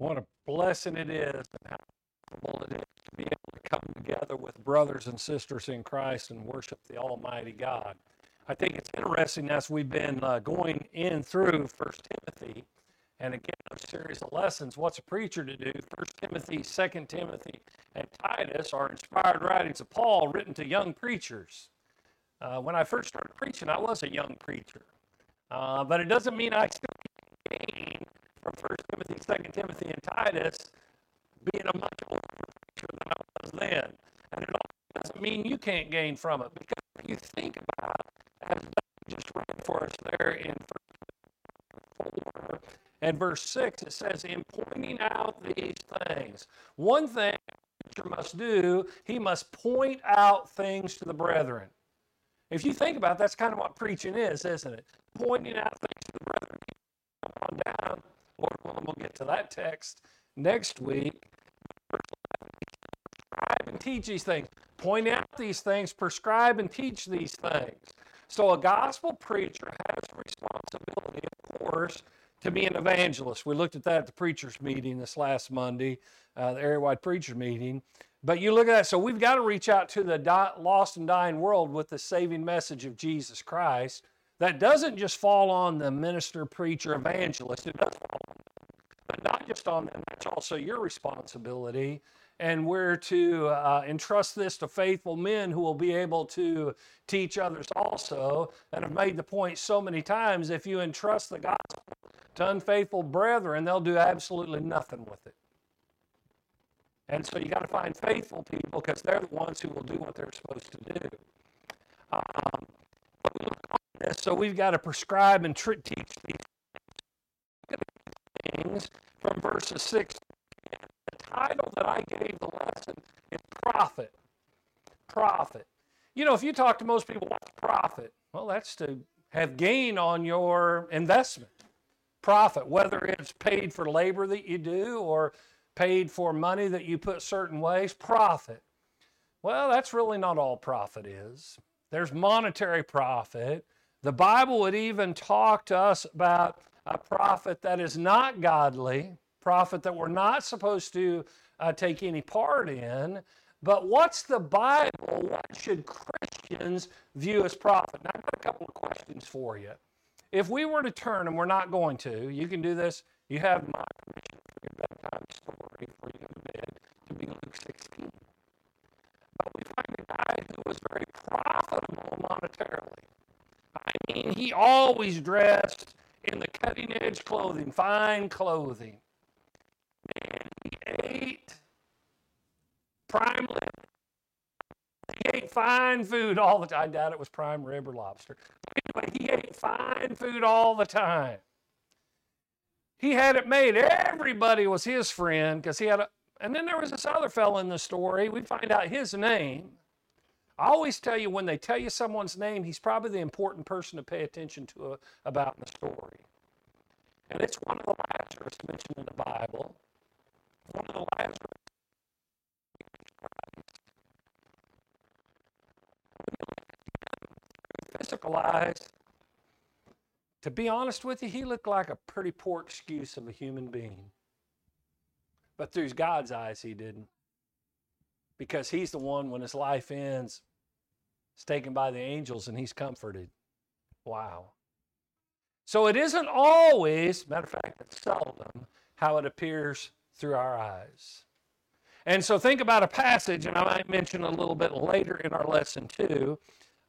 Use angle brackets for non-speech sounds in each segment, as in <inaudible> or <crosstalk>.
What a blessing it is and how wonderful it is to be able to come together with brothers and sisters in Christ and worship the Almighty God. I think it's interesting as we've been uh, going in through First Timothy, and again, a series of lessons. What's a preacher to do? First Timothy, Second Timothy, and Titus are inspired writings of Paul written to young preachers. Uh, when I first started preaching, I was a young preacher, uh, but it doesn't mean I still Timothy, Timothy, and Titus being a much older preacher than I was then. And it doesn't mean you can't gain from it because if you think about, as just read for us there in 4 and verse 6, it says, In pointing out these things, one thing preacher must do, he must point out things to the brethren. If you think about it, that's kind of what preaching is, isn't it? Pointing out things to the brethren. Come On down, Lord willing, we'll get to that text next week. Prescribe and teach these things. Point out these things, prescribe and teach these things. So a gospel preacher has a responsibility, of course, to be an evangelist. We looked at that at the preachers' meeting this last Monday, uh, the area-wide preacher meeting. But you look at that. So we've got to reach out to the lost and dying world with the saving message of Jesus Christ. That doesn't just fall on the minister, preacher, evangelist. It does fall on them, just on. That's also your responsibility. And we're to uh, entrust this to faithful men who will be able to teach others also. And I've made the point so many times if you entrust the gospel to unfaithful brethren, they'll do absolutely nothing with it. And so you got to find faithful people because they're the ones who will do what they're supposed to do. Um, so we've got to prescribe and tr- teach these things from verses 6. The title that I gave the lesson is Profit. Profit. You know, if you talk to most people, what's profit? Well, that's to have gain on your investment. Profit, whether it's paid for labor that you do or paid for money that you put certain ways, profit. Well, that's really not all profit is. There's monetary profit. The Bible would even talk to us about a profit that is not godly, profit that we're not supposed to uh, take any part in. But what's the Bible? What should Christians view as profit? Now, I've got a couple of questions for you. If we were to turn, and we're not going to, you can do this. You have my permission for your bedtime story before you go to bed to be Luke 16. But we find a guy who was very profitable monetarily. I mean, he always dressed in the cutting edge clothing, fine clothing. He ate prime rib. He ate fine food all the time. I doubt it was prime rib or lobster. Anyway, he ate fine food all the time. He had it made. Everybody was his friend because he had a. And then there was this other fellow in the story. We find out his name. I always tell you when they tell you someone's name, he's probably the important person to pay attention to uh, about in the story. And it's one of the Lazarus mentioned in the Bible. One of the Lazarus. Physical eyes, to be honest with you, he looked like a pretty poor excuse of a human being. But through God's eyes, he didn't. Because he's the one, when his life ends, is taken by the angels and he's comforted. Wow. So it isn't always, matter of fact, it's seldom, how it appears through our eyes. And so think about a passage, and I might mention a little bit later in our lesson too,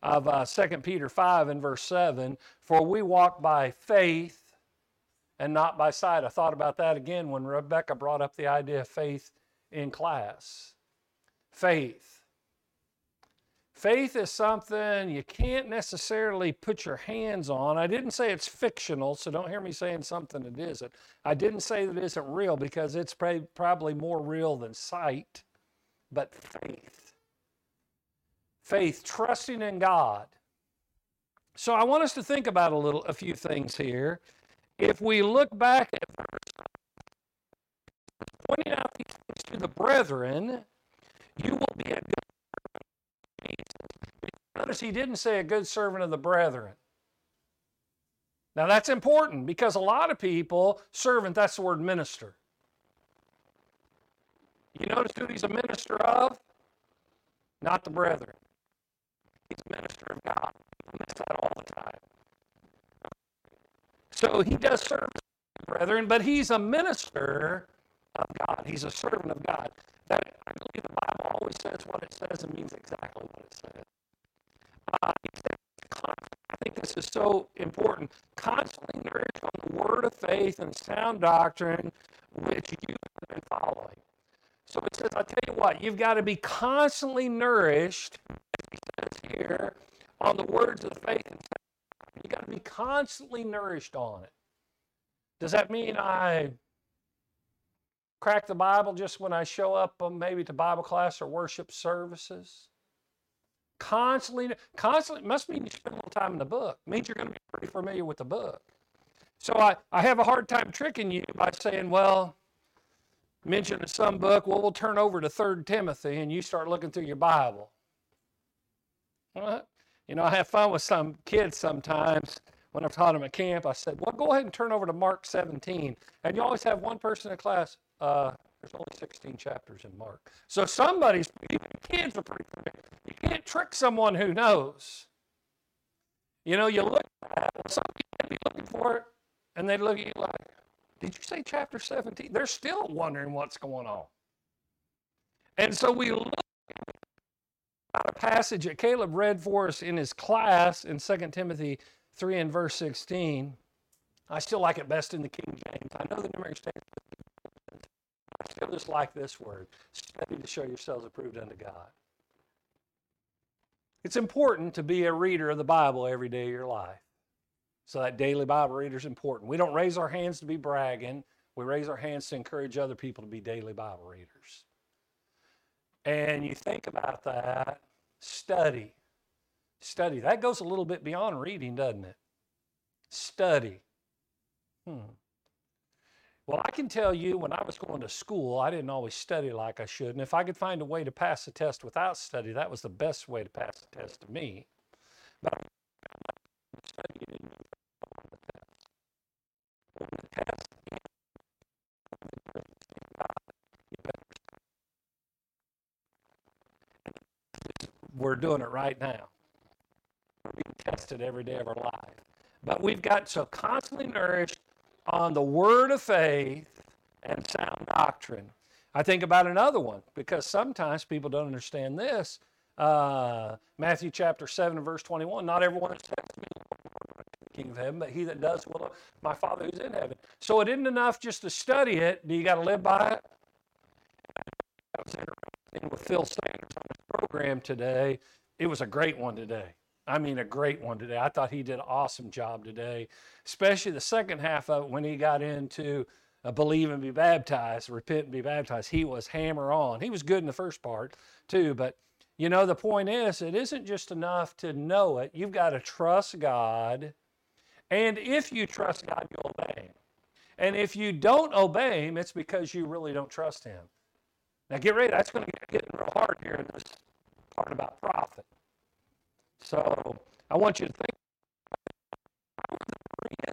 of uh, 2 Peter 5 and verse 7 For we walk by faith and not by sight. I thought about that again when Rebecca brought up the idea of faith in class. Faith. Faith is something you can't necessarily put your hands on. I didn't say it's fictional, so don't hear me saying something that isn't. I didn't say that it isn't real because it's probably more real than sight, but faith. Faith, trusting in God. So I want us to think about a little a few things here. If we look back at verse pointing out these things to the brethren, you will be a good Notice he didn't say a good servant of the brethren. Now that's important because a lot of people, servant, that's the word minister. You notice who he's a minister of? Not the brethren. He's a minister of God. People miss that all the time. So he does serve brethren, but he's a minister of God. He's a servant of God. That I believe the Bible always says what it says and means exactly what it says. I think this is so important. Constantly nourished on the word of faith and sound doctrine which you have been following. So it says, I tell you what, you've got to be constantly nourished, as he says here, on the words of the faith and You've got to be constantly nourished on it. Does that mean I crack the Bible just when I show up um, maybe to Bible class or worship services? Constantly, constantly must mean you spend a little time in the book. It means you're going to be pretty familiar with the book. So I, I have a hard time tricking you by saying, well, mention some book, well, we'll turn over to Third Timothy and you start looking through your Bible. What? You know, I have fun with some kids sometimes when I've taught them at camp. I said, well, go ahead and turn over to Mark 17. And you always have one person in class, uh, there's only 16 chapters in Mark. So somebody's, even kids are pretty familiar. You can't trick someone who knows. You know, you look at it, some people be looking for it, and they look at you like, did you say chapter 17? They're still wondering what's going on. And so we look at a passage that Caleb read for us in his class in 2 Timothy 3 and verse 16. I still like it best in the King James. I know the New American Standard Just like this word study to show yourselves approved unto God. It's important to be a reader of the Bible every day of your life. So that daily Bible reader is important. We don't raise our hands to be bragging. We raise our hands to encourage other people to be daily Bible readers. And you think about that, study. Study. That goes a little bit beyond reading, doesn't it? Study. Hmm. Well, I can tell you when I was going to school, I didn't always study like I should. And if I could find a way to pass a test without study, that was the best way to pass the test to me. But the test. When the test we're doing it right now. We're being tested every day of our life. But we've got so constantly nourished on the word of faith and sound doctrine. I think about another one because sometimes people don't understand this. Uh, Matthew chapter 7 verse 21 Not everyone says me, King of heaven, but he that does will my Father who's in heaven. So it isn't enough just to study it. Do you got to live by it? I was interacting with Phil Sanders on his program today. It was a great one today. I mean, a great one today. I thought he did an awesome job today, especially the second half of it when he got into uh, believe and be baptized, repent and be baptized. He was hammer on. He was good in the first part too, but you know, the point is, it isn't just enough to know it. You've got to trust God. And if you trust God, you obey Him. And if you don't obey Him, it's because you really don't trust Him. Now, get ready. That's going to get real hard here in this part about profit. So I want you to think the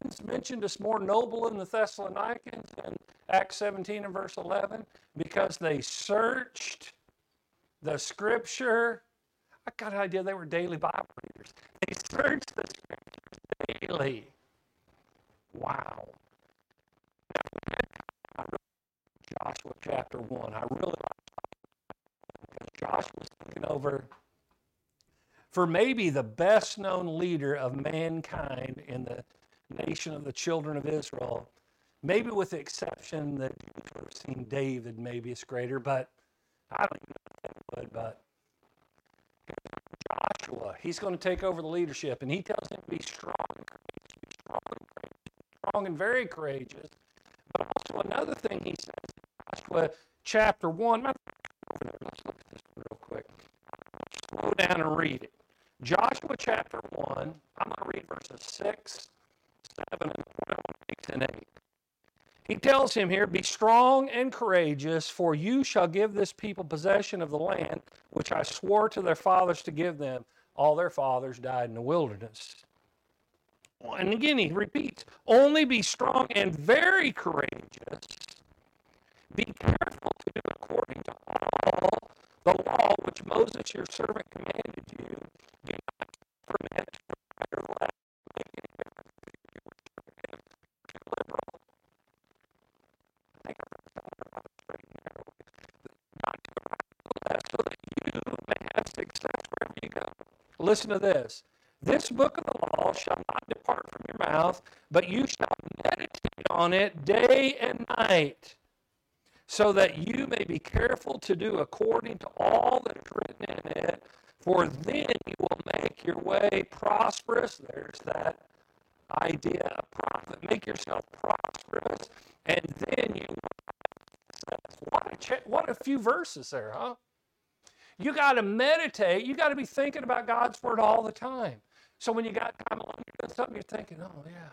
Bereans mentioned as more noble than the Thessalonians in Acts 17 and verse 11 because they searched the scripture. I got an idea they were daily Bible readers. They searched the scriptures daily. Wow. Joshua chapter 1. I really like Joshua was over for maybe the best known leader of mankind in the nation of the children of Israel. Maybe with the exception that you've seen David, maybe it's greater, but I don't even know if they would, but Joshua, he's going to take over the leadership, and he tells him to be strong and courageous, be strong and courageous, strong and very courageous. But also another thing he says in Joshua chapter 1, let's look at this real quick. Slow down and read it. Joshua chapter 1, I'm going to read verses 6, 7, and 8. He tells him here, Be strong and courageous, for you shall give this people possession of the land which I swore to their fathers to give them. All their fathers died in the wilderness. And again, he repeats, Only be strong and very courageous, Be careful to do according to all the law which Moses your servant commanded you. Do not permit to right or left, make any difference between you and too liberal. I think I read somewhere about a straight and narrow. Not to the right or left, so that you may have success wherever you go. Listen to this. This book of the law shall not depart from your mouth, but you shall meditate on it day and night, so that you may be careful to do according to all that is written in it. For then you will make your way prosperous. There's that idea of profit. Make yourself prosperous, and then you will What a, cha- what a few verses there, huh? You got to meditate. You got to be thinking about God's word all the time. So when you got time alone, you're doing something, you're thinking, oh, yeah.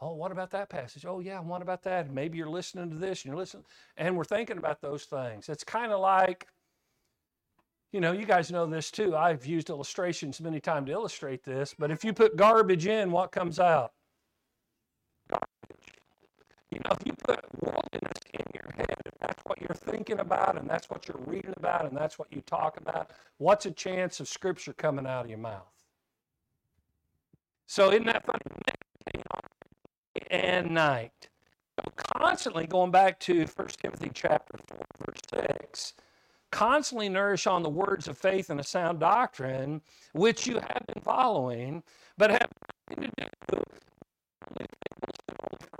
Oh, what about that passage? Oh, yeah, what about that? And maybe you're listening to this and you're listening, and we're thinking about those things. It's kind of like, you know, you guys know this too. I've used illustrations many times to illustrate this, but if you put garbage in, what comes out? You know, if you put worldliness in your head, and that's what you're thinking about, and that's what you're reading about, and that's what you talk about, what's a chance of Scripture coming out of your mouth? So isn't that funny? And night. So constantly going back to 1 Timothy chapter 4, verse 6, constantly nourish on the words of faith and a sound doctrine, which you have been following, but have nothing to do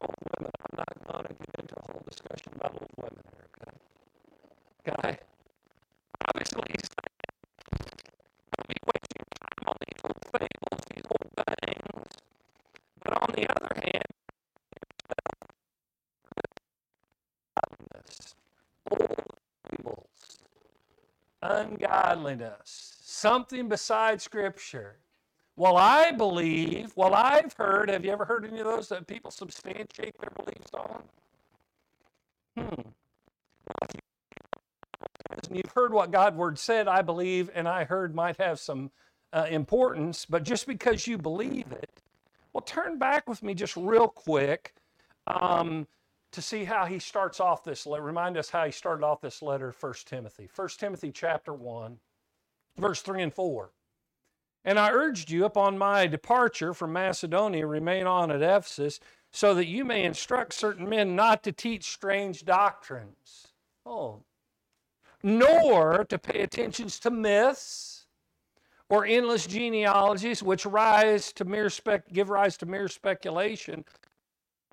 old women. I'm not going into a whole discussion about old women here? Okay? Obviously, he's on these old these old things. But on the other hand, ungodliness, something besides Scripture. Well, I believe, well, I've heard, have you ever heard any of those that people substantiate their beliefs on? Hmm. You've heard what God's word said, I believe, and I heard might have some uh, importance, but just because you believe it, well, turn back with me just real quick um, to see how he starts off this letter. Remind us how he started off this letter, 1 Timothy. 1 Timothy chapter 1, verse 3 and 4. And I urged you upon my departure from Macedonia, remain on at Ephesus, so that you may instruct certain men not to teach strange doctrines. Oh, nor to pay attention to myths or endless genealogies, which rise to mere spec- give rise to mere speculation,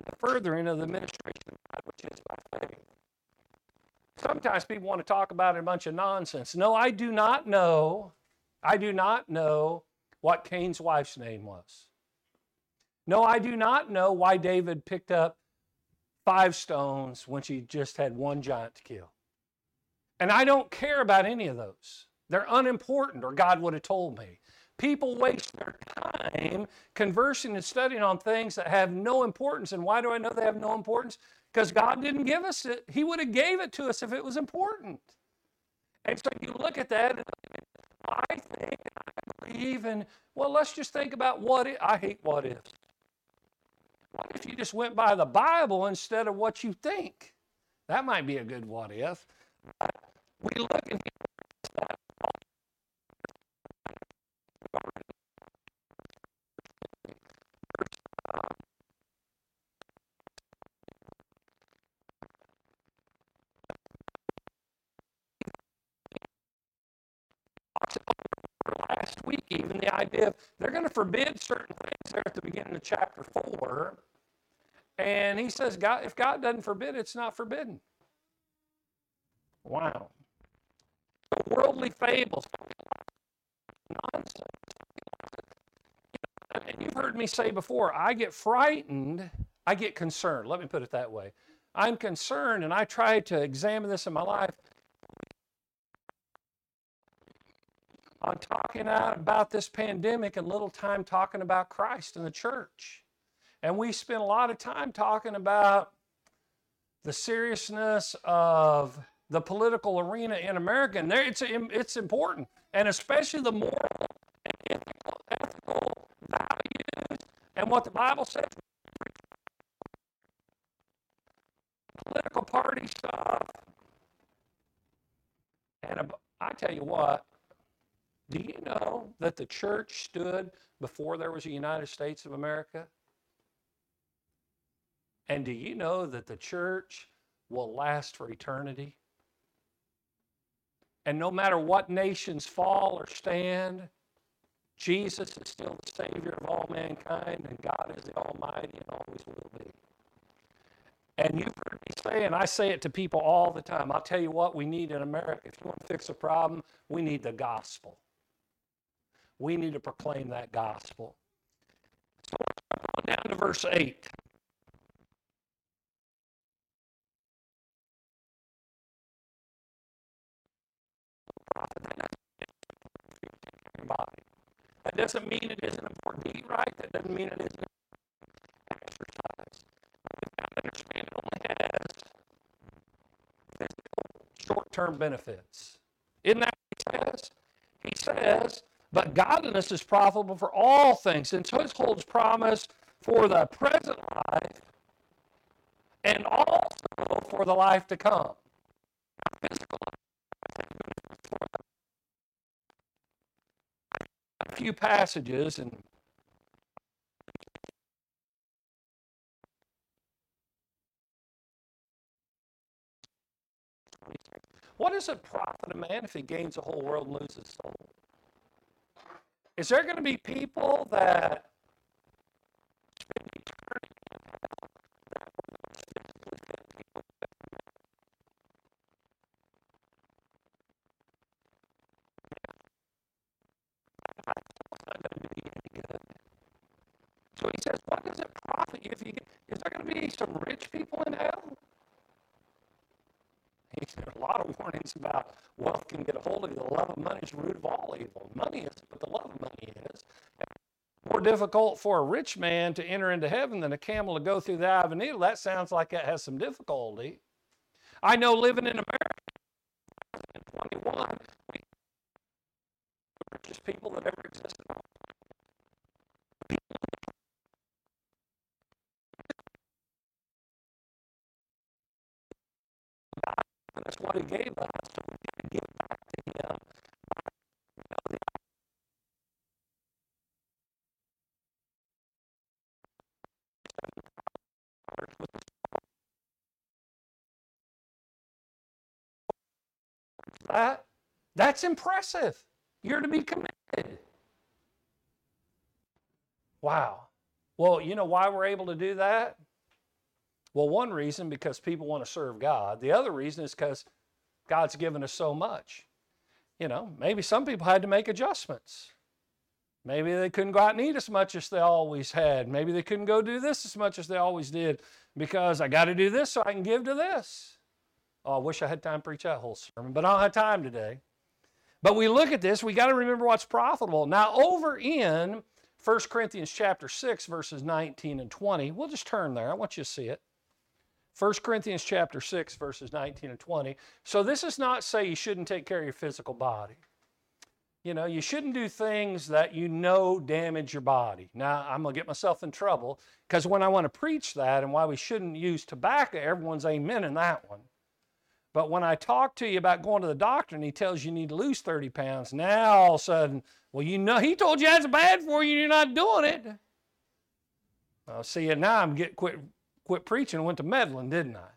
the furthering of the ministration of God, which is by faith. Sometimes people want to talk about a bunch of nonsense. No, I do not know I do not know what Cain's wife's name was. No, I do not know why David picked up five stones when she just had one giant to kill. And I don't care about any of those. They're unimportant, or God would have told me. People waste their time conversing and studying on things that have no importance. And why do I know they have no importance? Because God didn't give us it. He would have gave it to us if it was important. And so you look at that, and I think, I believe, and well, let's just think about what if. I hate what ifs. What if you just went by the Bible instead of what you think? That might be a good what if. We look last week, even the idea they're going to forbid certain things there at the beginning of chapter 4. And he says, God, if God doesn't forbid, it's not forbidden. Wow. The worldly fables, nonsense. And you've heard me say before, I get frightened, I get concerned. Let me put it that way. I'm concerned and I try to examine this in my life on talking about this pandemic and little time talking about Christ and the church. And we spend a lot of time talking about the seriousness of the political arena in America. And there, it's, it's important, and especially the moral and ethical, ethical values and what the Bible says. Political party stuff uh, And I tell you what, do you know that the church stood before there was a United States of America? And do you know that the church will last for eternity? And no matter what nations fall or stand, Jesus is still the Savior of all mankind, and God is the Almighty and always will be. And you've heard me say, and I say it to people all the time I'll tell you what we need in America. If you want to fix a problem, we need the gospel. We need to proclaim that gospel. So go down to verse 8. Body. That doesn't mean it isn't important to eat right. That doesn't mean it isn't to exercise. But understand it only has short-term benefits. Isn't that what he says? He says, but godliness is profitable for all things, and so it holds promise for the present life and also for the life to come. A few passages and what does it profit a man if he gains the whole world and loses his soul? Is there going to be people that So he says, what does it profit you if you get, is there going to be some rich people in hell? He said a lot of warnings about wealth can get a hold of you. The love of money is the root of all evil. Money is, money is. More difficult for a rich man to enter into heaven than a camel to go through the eye of a needle. That sounds like it has some difficulty. I know living in America in 21, we the richest people that ever existed on And that's what he gave us. So we got to give back to him. You know, the that that's impressive. You're to be committed. Wow. Well, you know why we're able to do that? Well, one reason because people want to serve God. The other reason is because God's given us so much. You know, maybe some people had to make adjustments. Maybe they couldn't go out and eat as much as they always had. Maybe they couldn't go do this as much as they always did because I got to do this so I can give to this. Oh, I wish I had time to preach that whole sermon, but I don't have time today. But we look at this, we got to remember what's profitable. Now, over in 1 Corinthians chapter 6, verses 19 and 20, we'll just turn there. I want you to see it. 1 Corinthians chapter 6, verses 19 and 20. So this is not say you shouldn't take care of your physical body. You know, you shouldn't do things that you know damage your body. Now, I'm going to get myself in trouble because when I want to preach that and why we shouldn't use tobacco, everyone's amen in that one. But when I talk to you about going to the doctor and he tells you you need to lose 30 pounds, now all of a sudden, well, you know, he told you that's bad for you you're not doing it. Well, see, and now I'm getting quit quit preaching and went to meddling, didn't I?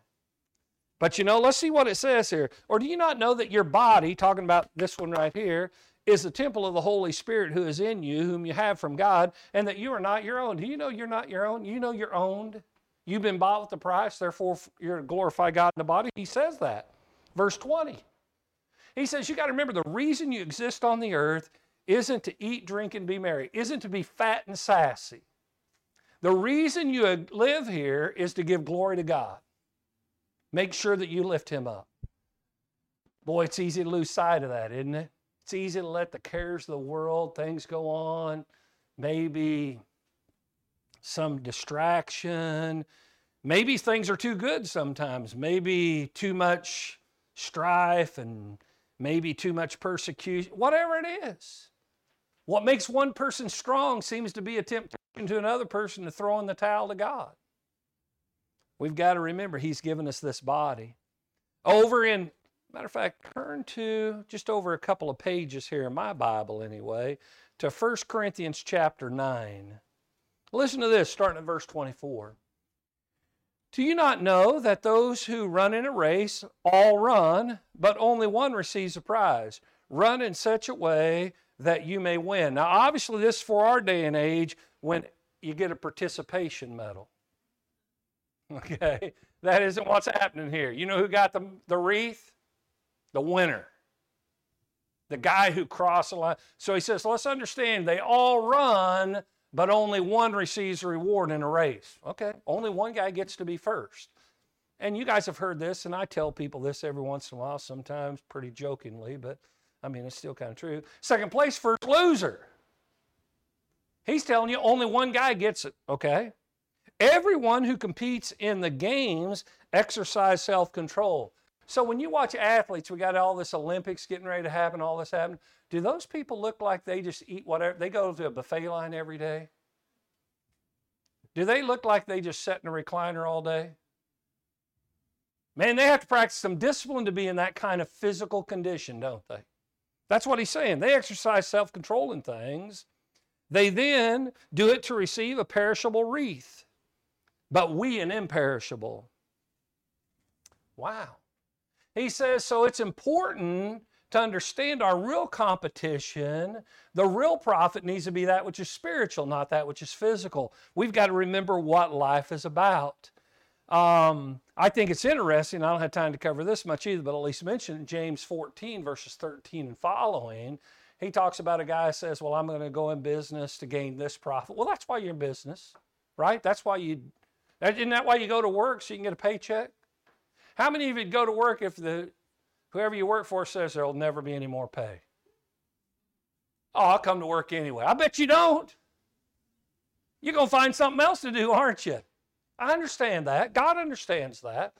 But you know, let's see what it says here. Or do you not know that your body, talking about this one right here, is the temple of the Holy Spirit who is in you, whom you have from God, and that you are not your own? Do you know you're not your own? You know you're owned. You've been bought with a price, therefore you're to glorify God in the body. He says that. Verse 20. He says, You got to remember the reason you exist on the earth isn't to eat, drink, and be merry, isn't to be fat and sassy. The reason you live here is to give glory to God. Make sure that you lift Him up. Boy, it's easy to lose sight of that, isn't it? It's easy to let the cares of the world, things go on, maybe some distraction. Maybe things are too good sometimes. Maybe too much strife and maybe too much persecution, whatever it is. What makes one person strong seems to be a temptation to another person to throw in the towel to God. We've got to remember He's given us this body. Over in Matter of fact, turn to just over a couple of pages here in my Bible, anyway, to 1 Corinthians chapter 9. Listen to this, starting at verse 24. Do you not know that those who run in a race all run, but only one receives a prize? Run in such a way that you may win. Now, obviously, this is for our day and age when you get a participation medal. <laughs> Okay? That isn't what's happening here. You know who got the, the wreath? The winner. The guy who crossed the line. So he says, let's understand they all run, but only one receives a reward in a race. Okay, only one guy gets to be first. And you guys have heard this, and I tell people this every once in a while, sometimes pretty jokingly, but I mean, it's still kind of true. Second place, first loser. He's telling you only one guy gets it, okay? Everyone who competes in the games exercise self control. So when you watch athletes, we got all this Olympics getting ready to happen, all this happen. Do those people look like they just eat whatever? They go to a buffet line every day? Do they look like they just sit in a recliner all day? Man, they have to practice some discipline to be in that kind of physical condition, don't they? That's what he's saying. They exercise self control in things. They then do it to receive a perishable wreath, but we an imperishable. Wow. He says, so it's important to understand our real competition. The real profit needs to be that which is spiritual, not that which is physical. We've got to remember what life is about. Um, I think it's interesting. I don't have time to cover this much either, but at least mention James 14, verses 13 and following. He talks about a guy says, Well, I'm going to go in business to gain this profit. Well, that's why you're in business, right? That's why you, isn't that why you go to work so you can get a paycheck? How many of you go to work if the whoever you work for says there'll never be any more pay? Oh, I'll come to work anyway. I bet you don't. You're going to find something else to do, aren't you? I understand that. God understands that.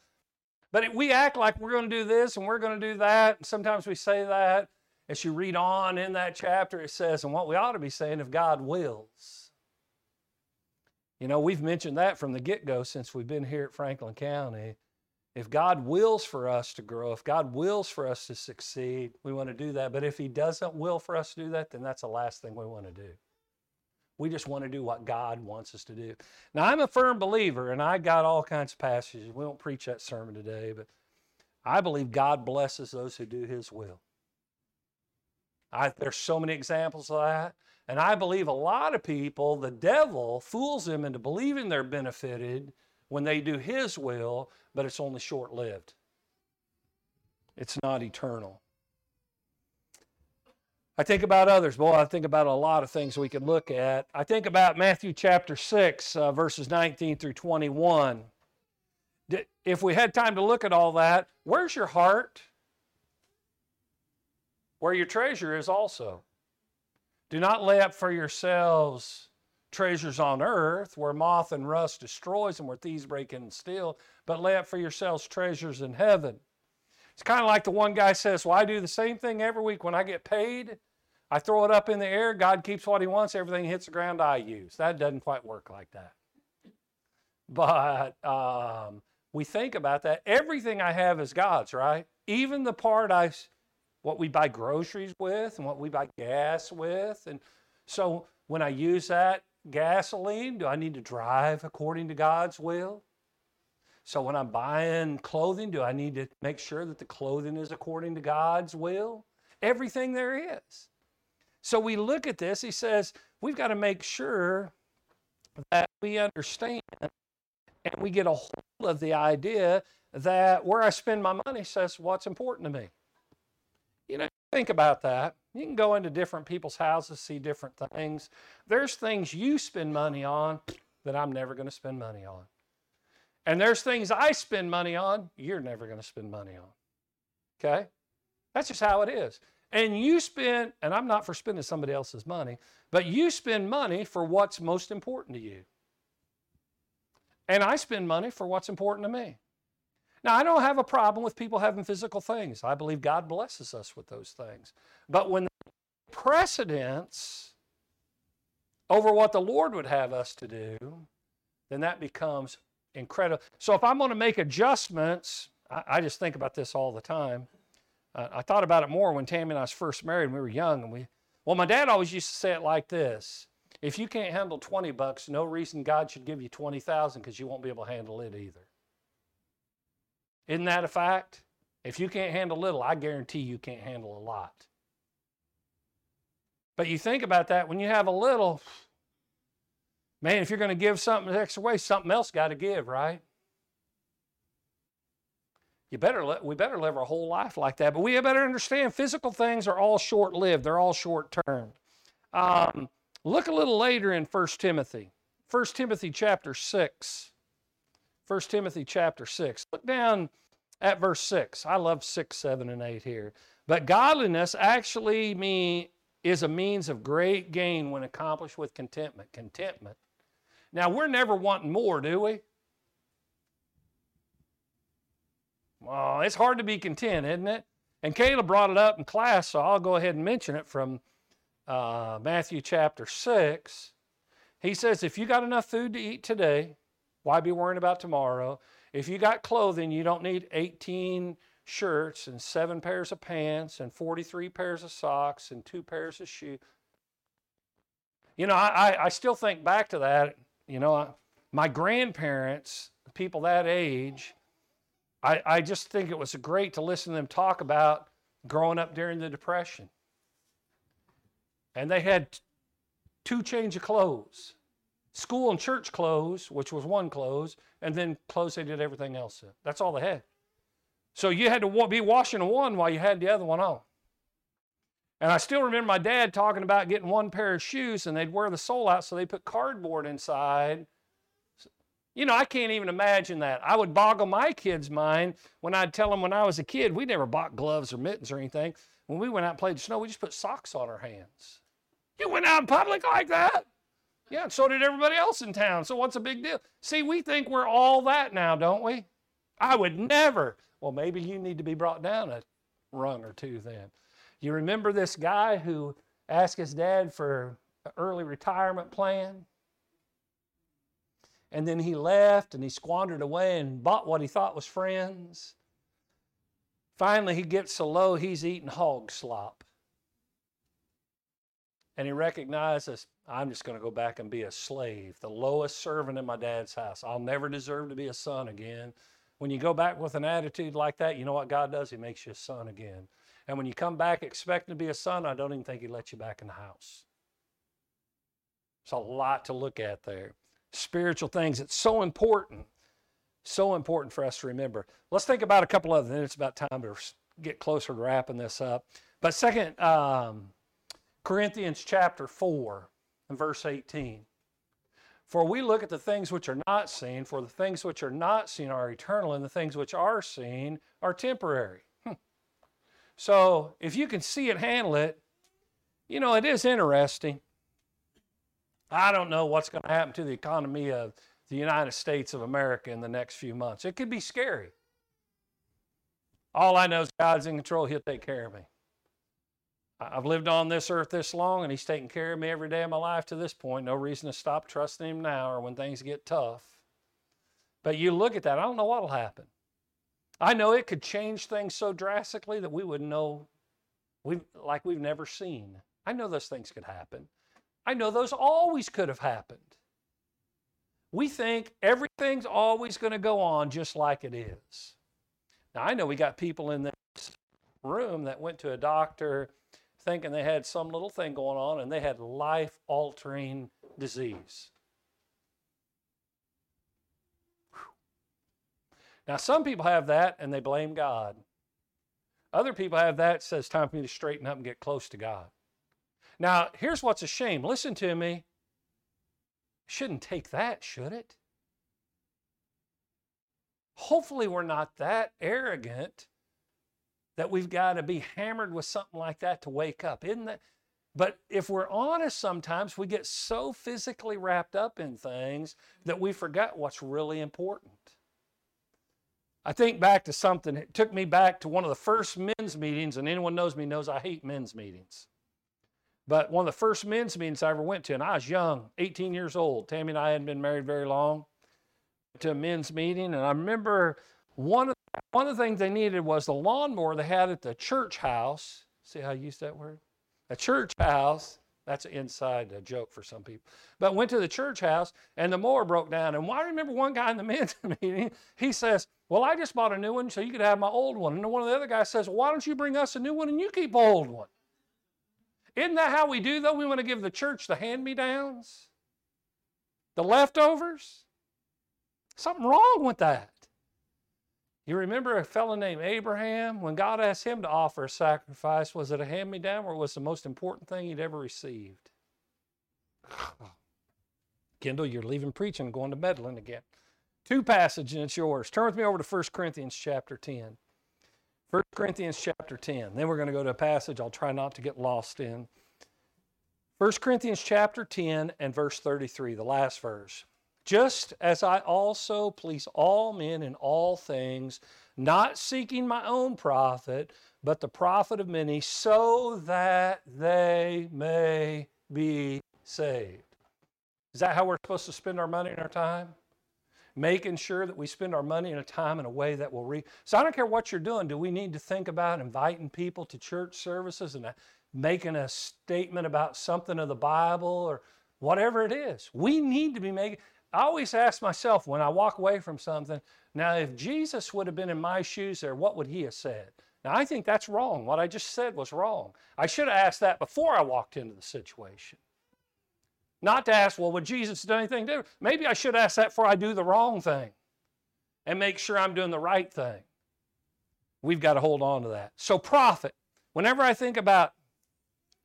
But we act like we're going to do this and we're going to do that. And sometimes we say that. As you read on in that chapter, it says, and what we ought to be saying, if God wills. You know, we've mentioned that from the get go since we've been here at Franklin County. If God wills for us to grow, if God wills for us to succeed, we want to do that. But if He doesn't will for us to do that, then that's the last thing we want to do. We just want to do what God wants us to do. Now, I'm a firm believer, and I got all kinds of passages. We won't preach that sermon today, but I believe God blesses those who do His will. I, there's so many examples of that. And I believe a lot of people, the devil fools them into believing they're benefited when they do His will, but it's only short lived. It's not eternal. I think about others. Boy, I think about a lot of things we could look at. I think about Matthew chapter 6, uh, verses 19 through 21. If we had time to look at all that, where's your heart? Where your treasure is also. Do not lay up for yourselves treasures on earth where moth and rust destroys and where thieves break in and steal, but lay up for yourselves treasures in heaven. It's kind of like the one guy says, Well, I do the same thing every week. When I get paid, I throw it up in the air. God keeps what He wants. Everything hits the ground I use. That doesn't quite work like that. But um, we think about that. Everything I have is God's, right? Even the part I, what we buy groceries with and what we buy gas with. And so when I use that, gasoline? Do I need to drive according to God's will? So when I'm buying clothing, do I need to make sure that the clothing is according to God's will? Everything there is. So we look at this, he says, we've got to make sure that we understand and we get a hold of the idea that where I spend my money says what's important to me. You know, think about that. You can go into different people's houses, see different things. There's things you spend money on that I'm never going to spend money on. And there's things I spend money on you're never going to spend money on. Okay? That's just how it is. And you spend, and I'm not for spending somebody else's money, but you spend money for what's most important to you. And I spend money for what's important to me. Now, I don't have a problem with people having physical things. I believe God blesses us with those things. But when precedence over what the Lord would have us to do, then that becomes incredible. So if I'm going to make adjustments, I, I just think about this all the time. Uh, I thought about it more when Tammy and I was first married and we were young. And we, well, my dad always used to say it like this If you can't handle 20 bucks, no reason God should give you 20,000 because you won't be able to handle it either. Isn't that a fact? If you can't handle little, I guarantee you can't handle a lot. But you think about that when you have a little, man, if you're going to give something extra away, something else got to give, right? You better let, we better live our whole life like that. But we better understand physical things are all short lived, they're all short term. Um, look a little later in 1 Timothy. 1 Timothy chapter 6. 1 Timothy chapter 6. Look down at verse 6. I love 6, 7, and 8 here. But godliness actually mean, is a means of great gain when accomplished with contentment. Contentment. Now, we're never wanting more, do we? Well, it's hard to be content, isn't it? And Caleb brought it up in class, so I'll go ahead and mention it from uh, Matthew chapter 6. He says, If you got enough food to eat today, why be worrying about tomorrow? If you got clothing, you don't need 18 shirts and seven pairs of pants and 43 pairs of socks and two pairs of shoes. You know, I, I still think back to that. You know, my grandparents, people that age, I, I just think it was great to listen to them talk about growing up during the Depression. And they had two change of clothes school and church clothes, which was one clothes, and then clothes they did everything else in. That's all they had. So you had to be washing one while you had the other one on. And I still remember my dad talking about getting one pair of shoes and they'd wear the sole out, so they put cardboard inside. You know, I can't even imagine that. I would boggle my kids' mind when I'd tell them when I was a kid, we never bought gloves or mittens or anything. When we went out and played the snow, we just put socks on our hands. You went out in public like that? Yeah, and so did everybody else in town. So what's a big deal? See, we think we're all that now, don't we? I would never. Well, maybe you need to be brought down a rung or two then. You remember this guy who asked his dad for an early retirement plan? And then he left and he squandered away and bought what he thought was friends. Finally, he gets so low he's eating hog slop. And he recognizes I'm just going to go back and be a slave, the lowest servant in my dad's house. I'll never deserve to be a son again. When you go back with an attitude like that, you know what God does? He makes you a son again. And when you come back expecting to be a son, I don't even think He lets you back in the house. It's a lot to look at there. Spiritual things. It's so important. So important for us to remember. Let's think about a couple of them. It's about time to get closer to wrapping this up. But second, um, Corinthians chapter 4 and verse 18. For we look at the things which are not seen, for the things which are not seen are eternal, and the things which are seen are temporary. Hmm. So if you can see it, handle it, you know, it is interesting. I don't know what's going to happen to the economy of the United States of America in the next few months. It could be scary. All I know is God's in control, He'll take care of me. I've lived on this earth this long, and He's taken care of me every day of my life to this point. No reason to stop trusting Him now or when things get tough. But you look at that, I don't know what'll happen. I know it could change things so drastically that we would know we like we've never seen. I know those things could happen. I know those always could have happened. We think everything's always going to go on just like it is. Now, I know we got people in this room that went to a doctor thinking they had some little thing going on and they had life altering disease. Now, some people have that and they blame God. Other people have that, says, time for me to straighten up and get close to God. Now, here's what's a shame. Listen to me. Shouldn't take that, should it? Hopefully, we're not that arrogant that we've got to be hammered with something like that to wake up. Isn't that? But if we're honest, sometimes we get so physically wrapped up in things that we forget what's really important. I think back to something, it took me back to one of the first men's meetings, and anyone knows me knows I hate men's meetings. But one of the first men's meetings I ever went to, and I was young, 18 years old. Tammy and I hadn't been married very long, to a men's meeting, and I remember One of, one of the things they needed was the lawnmower they had at the church house. See how I use that word? A church house. That's an inside joke for some people. But went to the church house and the mower broke down. And I remember one guy in the <laughs> men's meeting, he says, Well, I just bought a new one so you could have my old one. And one of the other guys says, Why don't you bring us a new one and you keep the old one? Isn't that how we do, though? We want to give the church the hand me downs, the leftovers. Something wrong with that. You remember a fellow named Abraham? When God asked him to offer a sacrifice, was it a hand me down or was it the most important thing he'd ever received? <sighs> Kendall, you're leaving preaching and going to meddling again. Two passages, and it's yours. Turn with me over to 1 Corinthians chapter 10. 1 Corinthians chapter 10. Then we're going to go to a passage I'll try not to get lost in. 1 Corinthians chapter 10 and verse 33, the last verse. Just as I also please all men in all things, not seeking my own profit, but the profit of many, so that they may be saved. Is that how we're supposed to spend our money and our time? Making sure that we spend our money and our time in a way that will reach. So I don't care what you're doing. Do we need to think about inviting people to church services and uh, making a statement about something of the Bible or whatever it is? We need to be making. I always ask myself when I walk away from something, now if Jesus would have been in my shoes there, what would he have said? Now I think that's wrong. What I just said was wrong. I should have asked that before I walked into the situation. Not to ask, well, would Jesus do anything different? Maybe I should ask that before I do the wrong thing and make sure I'm doing the right thing. We've got to hold on to that. So, profit. Whenever I think about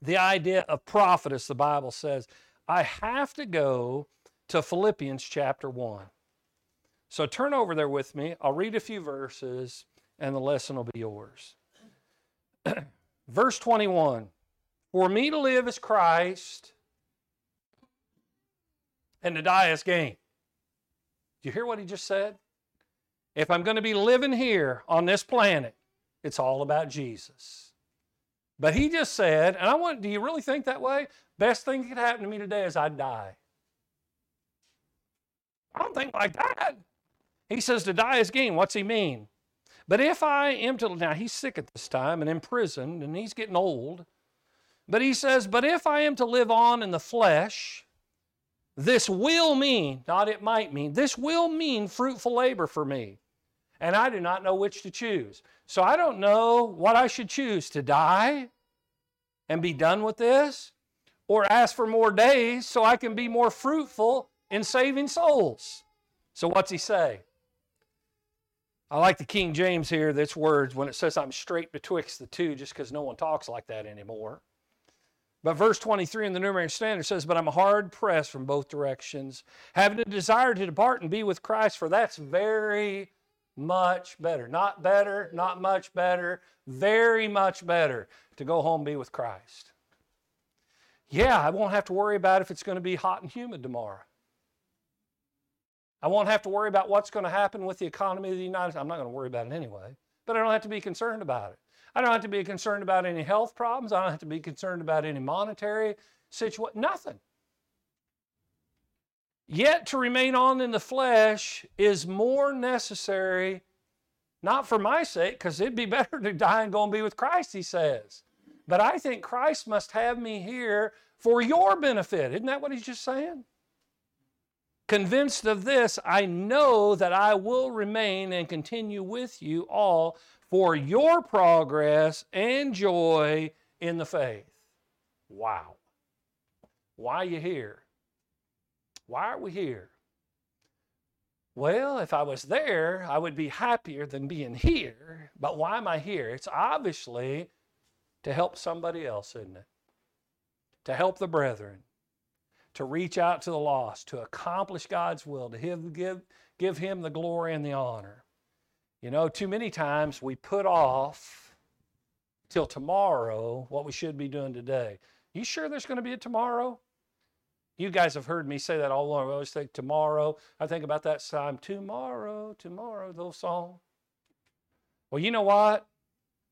the idea of profit, as the Bible says, I have to go to Philippians chapter 1. So turn over there with me. I'll read a few verses and the lesson will be yours. <clears throat> Verse 21 For me to live is Christ, and to die is gain. Do you hear what he just said? If I'm going to be living here on this planet, it's all about Jesus. But he just said, and I want, do you really think that way? Best thing that could happen to me today is I die. I don't think like that. He says to die is gain. What's he mean? But if I am to, now he's sick at this time and imprisoned and he's getting old. But he says, but if I am to live on in the flesh, this will mean, not it might mean, this will mean fruitful labor for me. And I do not know which to choose. So I don't know what I should choose to die and be done with this or ask for more days so I can be more fruitful in saving souls. So, what's he say? I like the King James here, that's words when it says, I'm strait betwixt the two, just because no one talks like that anymore. But verse 23 in the New American Standard says, But I'm hard pressed from both directions, having a desire to depart and be with Christ, for that's very much better. Not better, not much better, very much better to go home and be with Christ. Yeah, I won't have to worry about if it's going to be hot and humid tomorrow. I won't have to worry about what's going to happen with the economy of the United States. I'm not going to worry about it anyway, but I don't have to be concerned about it. I don't have to be concerned about any health problems. I don't have to be concerned about any monetary situation, nothing. Yet to remain on in the flesh is more necessary, not for my sake, because it'd be <laughs> better to die and go and be with Christ, he says. But I think Christ must have me here for your benefit. Isn't that what he's just saying? Convinced of this, I know that I will remain and continue with you all for your progress and joy in the faith. Wow. Why are you here? Why are we here? Well, if I was there, I would be happier than being here. But why am I here? It's obviously to help somebody else, isn't it? To help the brethren to reach out to the lost, to accomplish God's will, to give, give, give Him the glory and the honor. You know, too many times we put off till tomorrow what we should be doing today. You sure there's going to be a tomorrow? You guys have heard me say that all along. I always think tomorrow. I think about that time, tomorrow, tomorrow, those song. Well, you know what?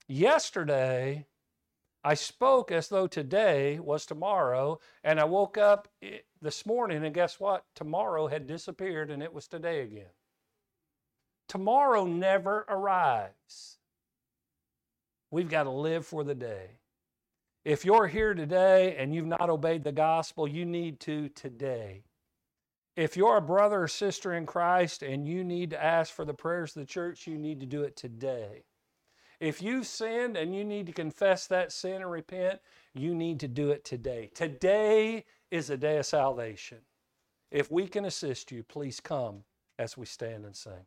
Yesterday, I spoke as though today was tomorrow, and I woke up this morning, and guess what? Tomorrow had disappeared, and it was today again. Tomorrow never arrives. We've got to live for the day. If you're here today and you've not obeyed the gospel, you need to today. If you're a brother or sister in Christ and you need to ask for the prayers of the church, you need to do it today. If you've sinned and you need to confess that sin and repent, you need to do it today. Today is a day of salvation. If we can assist you, please come as we stand and sing.